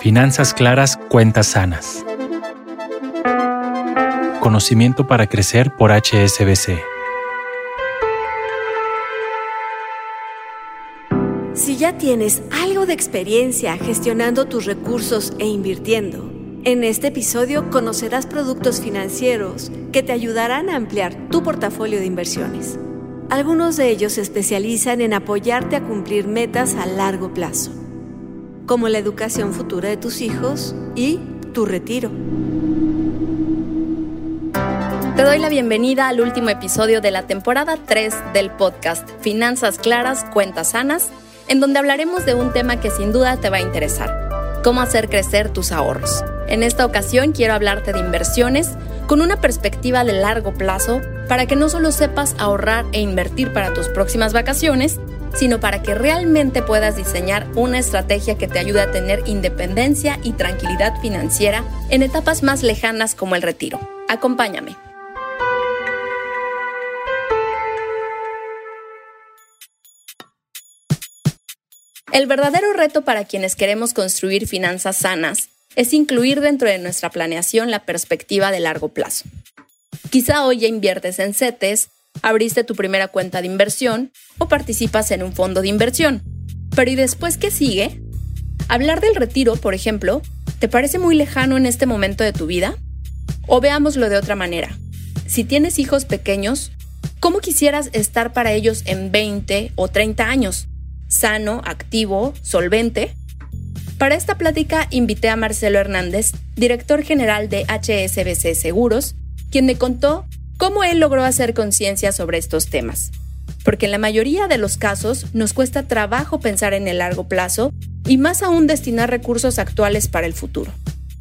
Finanzas claras, cuentas sanas. Conocimiento para crecer por HSBC. Si ya tienes algo de experiencia gestionando tus recursos e invirtiendo, en este episodio conocerás productos financieros que te ayudarán a ampliar tu portafolio de inversiones. Algunos de ellos se especializan en apoyarte a cumplir metas a largo plazo, como la educación futura de tus hijos y tu retiro. Te doy la bienvenida al último episodio de la temporada 3 del podcast Finanzas Claras, Cuentas Sanas, en donde hablaremos de un tema que sin duda te va a interesar, cómo hacer crecer tus ahorros. En esta ocasión quiero hablarte de inversiones con una perspectiva de largo plazo para que no solo sepas ahorrar e invertir para tus próximas vacaciones, sino para que realmente puedas diseñar una estrategia que te ayude a tener independencia y tranquilidad financiera en etapas más lejanas como el retiro. Acompáñame. El verdadero reto para quienes queremos construir finanzas sanas es incluir dentro de nuestra planeación la perspectiva de largo plazo. Quizá hoy ya inviertes en CETES, abriste tu primera cuenta de inversión o participas en un fondo de inversión. Pero ¿y después qué sigue? Hablar del retiro, por ejemplo, ¿te parece muy lejano en este momento de tu vida? O veámoslo de otra manera. Si tienes hijos pequeños, ¿cómo quisieras estar para ellos en 20 o 30 años? sano, activo, solvente? Para esta plática invité a Marcelo Hernández, director general de HSBC Seguros, quien me contó cómo él logró hacer conciencia sobre estos temas. Porque en la mayoría de los casos nos cuesta trabajo pensar en el largo plazo y más aún destinar recursos actuales para el futuro.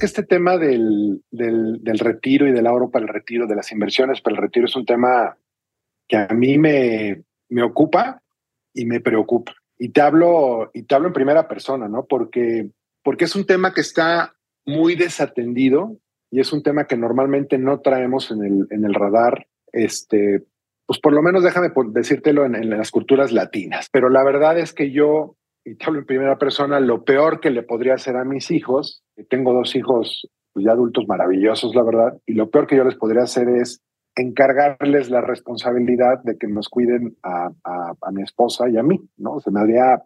Este tema del, retiro y del ahorro para el retiro, de las inversiones para el retiro, es un tema que a mí me ocupa y me preocupa y te hablo, y te hablo en primera persona, ¿no? Porque, porque es un tema que está muy desatendido y es un tema que normalmente no traemos en el, en el radar, este, pues por lo menos déjame decírtelo en, en, las culturas latinas. Pero la verdad es que yo, y te hablo en primera persona, lo peor que le podría hacer a mis hijos, tengo dos hijos pues ya adultos maravillosos, la verdad, y lo peor que yo les podría hacer es encargarles la responsabilidad de que nos cuiden a, a, mi esposa y a mí, ¿no? Se me haría,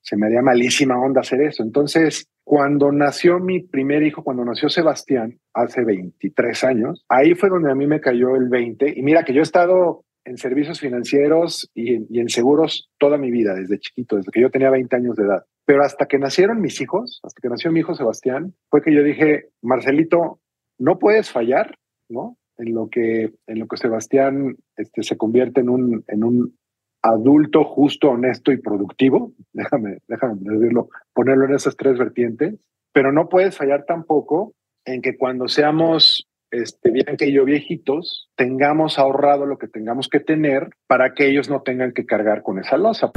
se me haría malísima onda hacer eso. Entonces, cuando nació mi primer hijo, cuando nació Sebastián, hace 23 años, ahí fue donde a mí me cayó el 20. Y mira que yo he estado en servicios financieros y en, seguros toda mi vida, desde chiquito, desde que yo tenía 20 años de edad. Pero hasta que nacieron mis hijos, hasta que nació mi hijo Sebastián, fue que yo dije, Marcelito, no puedes fallar, ¿no? En lo que, en lo que Sebastián este, se convierte en un, en un adulto justo, honesto y productivo, déjame, déjame decirlo, ponerlo en esas tres vertientes, pero no puedes fallar tampoco en que cuando seamos, este, bien que yo viejitos, tengamos ahorrado lo que tengamos que tener para que ellos no tengan que cargar con esa losa.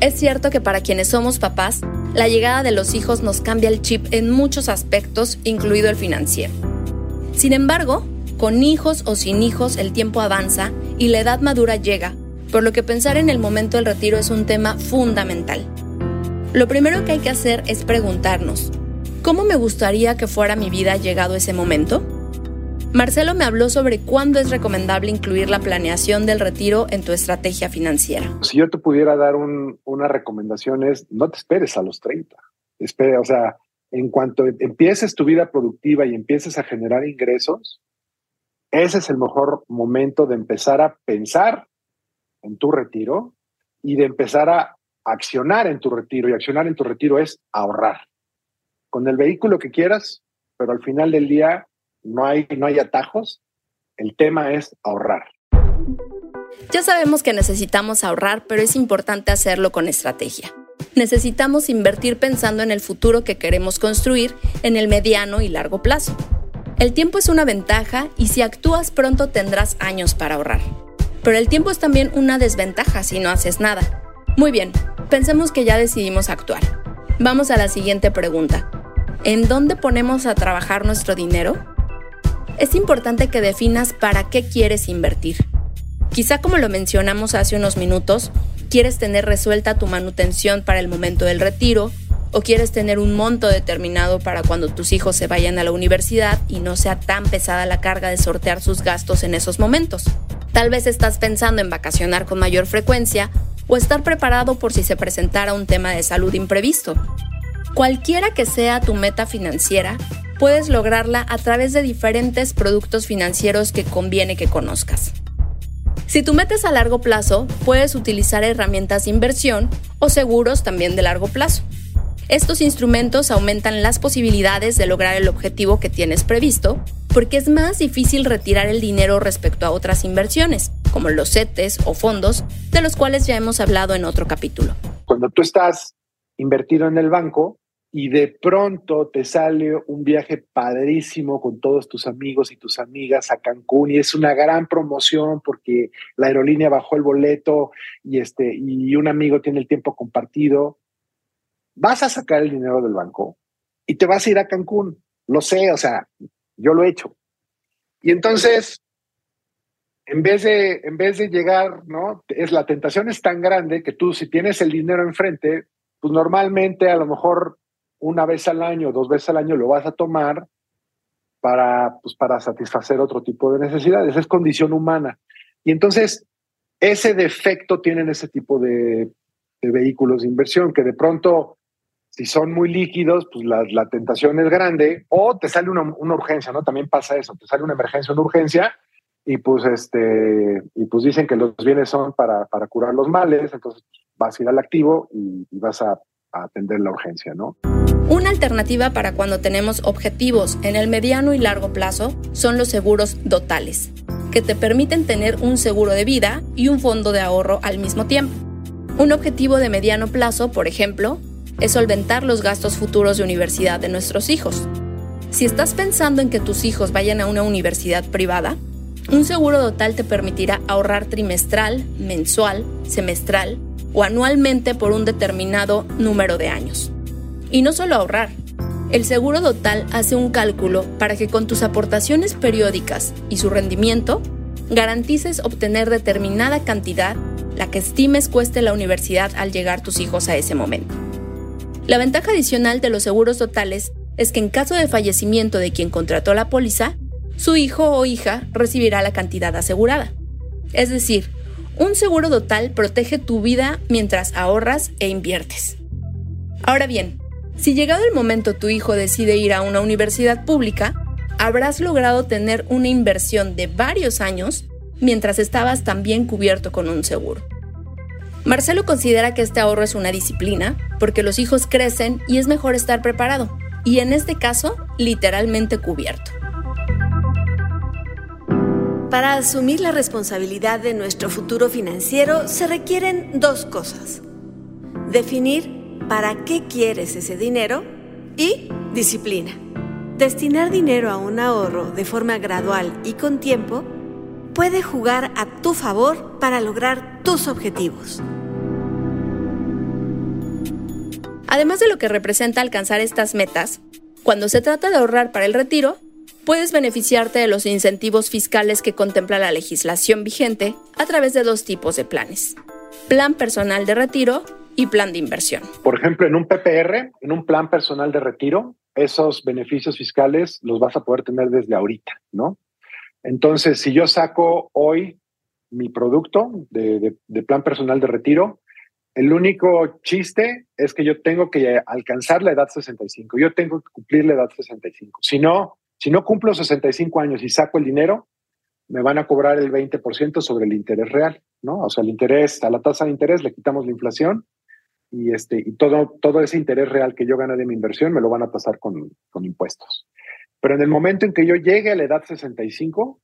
Es cierto que para quienes somos papás, la llegada de los hijos nos cambia el chip en muchos aspectos, incluido el financiero. Sin embargo, con hijos o sin hijos el tiempo avanza y la edad madura llega, por lo que pensar en el momento del retiro es un tema fundamental. Lo primero que hay que hacer es preguntarnos, ¿cómo me gustaría que fuera mi vida llegado ese momento? Marcelo me habló sobre cuándo es recomendable incluir la planeación del retiro en tu estrategia financiera. Si yo te pudiera dar una recomendación es, no te esperes a los 30. Espere, o sea, en cuanto empieces tu vida productiva y empieces a generar ingresos, ese es el mejor momento de empezar a pensar en tu retiro y de empezar a accionar en tu retiro. Y accionar en tu retiro es ahorrar. Con el vehículo que quieras, pero al final del día no hay, no hay atajos. El tema es ahorrar. Ya sabemos que necesitamos ahorrar, pero es importante hacerlo con estrategia. Necesitamos invertir pensando en el futuro que queremos construir en el mediano y largo plazo. El tiempo es una ventaja y si actúas pronto tendrás años para ahorrar. Pero el tiempo es también una desventaja si no haces nada. Muy bien, pensemos que ya decidimos actuar. Vamos a la siguiente pregunta. ¿En dónde ponemos a trabajar nuestro dinero? Es importante que definas para qué quieres invertir. Quizá como lo mencionamos hace unos minutos, ¿Quieres tener resuelta tu manutención para el momento del retiro? ¿O quieres tener un monto determinado para cuando tus hijos se vayan a la universidad y no sea tan pesada la carga de sortear sus gastos en esos momentos? Tal vez estás pensando en vacacionar con mayor frecuencia o estar preparado por si se presentara un tema de salud imprevisto. Cualquiera que sea tu meta financiera, puedes lograrla a través de diferentes productos financieros que conviene que conozcas. Si tu meta es a largo plazo, puedes utilizar herramientas de inversión o seguros también de largo plazo. Estos instrumentos aumentan las posibilidades de lograr el objetivo que tienes previsto, porque es más difícil retirar el dinero respecto a otras inversiones, como los CETES o fondos, de los cuales ya hemos hablado en otro capítulo. Cuando tú estás invertido en el banco, y de pronto te sale un viaje padrísimo con todos tus amigos y tus amigas a Cancún y es una gran promoción porque la aerolínea bajó el boleto y este y un amigo tiene el tiempo compartido. Vas a sacar el dinero del banco y te vas a ir a Cancún. Lo sé, o sea, yo lo he hecho. Y entonces en vez de en vez de llegar, ¿no? Es la tentación es tan grande que tú si tienes el dinero enfrente, pues normalmente a lo mejor una vez al año, dos veces al año lo vas a tomar para, pues, para satisfacer otro tipo de necesidades. Es condición humana. Y entonces, ese defecto tienen ese tipo de, vehículos de inversión, que de pronto, si son muy líquidos, pues la, la tentación es grande, o te sale una, una, urgencia, ¿no? También pasa eso, te sale una emergencia, una urgencia, y pues este, y pues dicen que los bienes son para, para curar los males, entonces vas a ir al activo y, y vas a a atender la urgencia, ¿no? Una alternativa para cuando tenemos objetivos en el mediano y largo plazo son los seguros dotales, que te permiten tener un seguro de vida y un fondo de ahorro al mismo tiempo. Un objetivo de mediano plazo, por ejemplo, es solventar los gastos futuros de universidad de nuestros hijos. Si estás pensando en que tus hijos vayan a una universidad privada, un seguro dotal te permitirá ahorrar trimestral, mensual, semestral o anualmente por un determinado número de años. Y no solo ahorrar, el seguro total hace un cálculo para que con tus aportaciones periódicas y su rendimiento garantices obtener determinada cantidad, la que estimes cueste la universidad al llegar tus hijos a ese momento. La ventaja adicional de los seguros totales es que en caso de fallecimiento de quien contrató la póliza, su hijo o hija recibirá la cantidad asegurada. Es decir, un seguro total protege tu vida mientras ahorras e inviertes. Ahora bien, si llegado el momento tu hijo decide ir a una universidad pública, habrás logrado tener una inversión de varios años mientras estabas también cubierto con un seguro. Marcelo considera que este ahorro es una disciplina porque los hijos crecen y es mejor estar preparado, y en este caso, literalmente cubierto. Para asumir la responsabilidad de nuestro futuro financiero se requieren dos cosas. Definir para qué quieres ese dinero y disciplina. Destinar dinero a un ahorro de forma gradual y con tiempo puede jugar a tu favor para lograr tus objetivos. Además de lo que representa alcanzar estas metas, cuando se trata de ahorrar para el retiro, puedes beneficiarte de los incentivos fiscales que contempla la legislación vigente a través de dos tipos de planes. Plan personal de retiro y plan de inversión. Por ejemplo, en un PPR, en un plan personal de retiro, esos beneficios fiscales los vas a poder tener desde ahorita, ¿no? Entonces, si yo saco hoy mi producto de, plan personal de retiro, el único chiste es que yo tengo que alcanzar la edad 65. Yo tengo que cumplir la edad 65. Si no, si no cumplo 65 años y saco el dinero, me van a cobrar el 20% sobre el interés real, ¿no? O sea, el interés, a la tasa de interés le quitamos la inflación y, este, y todo, todo ese interés real que yo gane de mi inversión me lo van a pasar con, con impuestos. Pero en el momento en que yo llegue a la edad 65,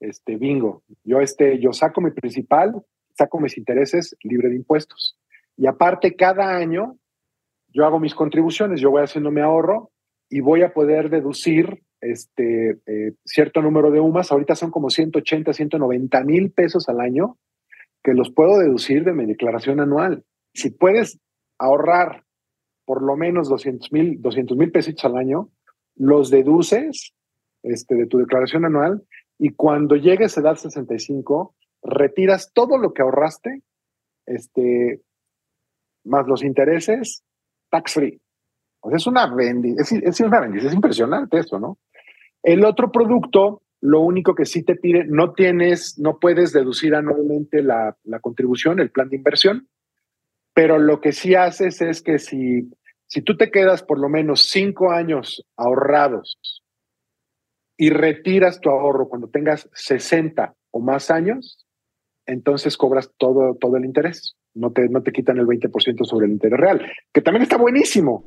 este, bingo, yo, este, yo saco mi principal, saco mis intereses libre de impuestos. Y aparte, cada año yo hago mis contribuciones, yo voy haciendo mi ahorro y voy a poder deducir este, eh, cierto número de UMAS, ahorita son como 180, 190 mil pesos al año, que los puedo deducir de mi declaración anual. Si puedes ahorrar por lo menos 200 mil 200 mil pesos al año, los deduces este, de tu declaración anual y cuando llegues a edad 65, retiras todo lo que ahorraste este, más los intereses, tax free. O sea, es una bendición, es, es, impresionante eso, ¿no? El otro producto, lo único que sí te pide, no tienes, no puedes deducir anualmente la, la contribución, el plan de inversión, pero lo que sí haces es que si, si tú te quedas por lo menos cinco años ahorrados y retiras tu ahorro cuando tengas 60 o más años, entonces cobras todo, todo el interés. No te, no te quitan el 20% sobre el interés real, que también está buenísimo.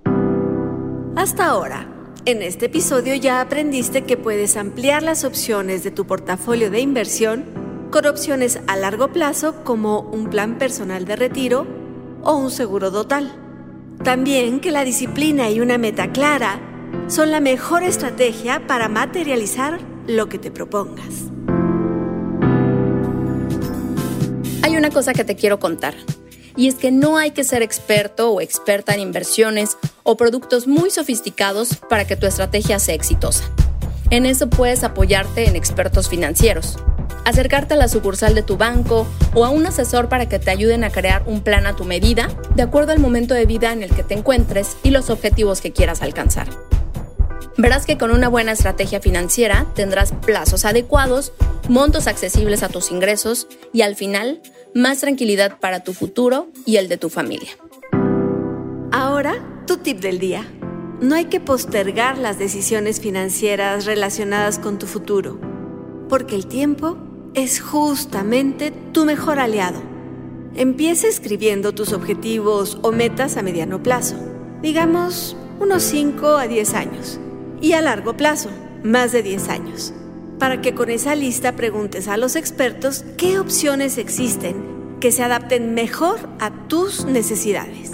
Hasta ahora, en este episodio ya aprendiste que puedes ampliar las opciones de tu portafolio de inversión con opciones a largo plazo como un plan personal de retiro o un seguro total. También que la disciplina y una meta clara son la mejor estrategia para materializar lo que te propongas. Hay una cosa que te quiero contar, y es que no hay que ser experto o experta en inversiones o productos muy sofisticados para que tu estrategia sea exitosa. En eso puedes apoyarte en expertos financieros, acercarte a la sucursal de tu banco o a un asesor para que te ayuden a crear un plan a tu medida, de acuerdo al momento de vida en el que te encuentres y los objetivos que quieras alcanzar. Verás que con una buena estrategia financiera tendrás plazos adecuados, montos accesibles a tus ingresos y al final más tranquilidad para tu futuro y el de tu familia. Ahora, tu tip del día. No hay que postergar las decisiones financieras relacionadas con tu futuro, porque el tiempo es justamente tu mejor aliado. Empieza escribiendo tus objetivos o metas a mediano plazo, digamos unos 5 a 10 años, y a largo plazo, más de 10 años para que con esa lista preguntes a los expertos qué opciones existen que se adapten mejor a tus necesidades.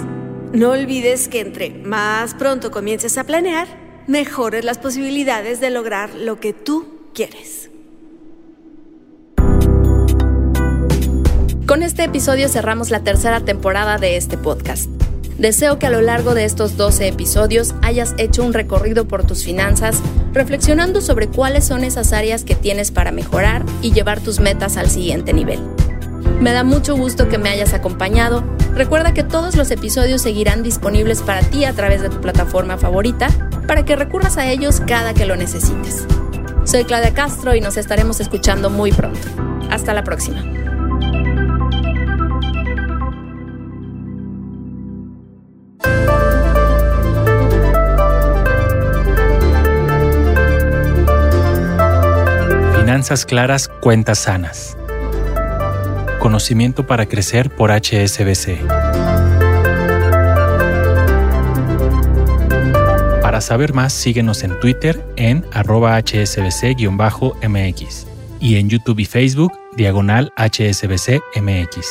No olvides que entre más pronto comiences a planear, mejores las posibilidades de lograr lo que tú quieres. Con este episodio cerramos la tercera temporada de este podcast. Deseo que a lo largo de estos 12 episodios hayas hecho un recorrido por tus finanzas, reflexionando sobre cuáles son esas áreas que tienes para mejorar y llevar tus metas al siguiente nivel. Me da mucho gusto que me hayas acompañado. Recuerda que todos los episodios seguirán disponibles para ti a través de tu plataforma favorita para que recurras a ellos cada que lo necesites. Soy Claudia Castro y nos estaremos escuchando muy pronto. Hasta la próxima. Finanzas claras, cuentas sanas. Conocimiento para crecer por HSBC. Para saber más, síguenos en Twitter en arroba hsbc-mx y en YouTube y Facebook diagonal hsbc-mx.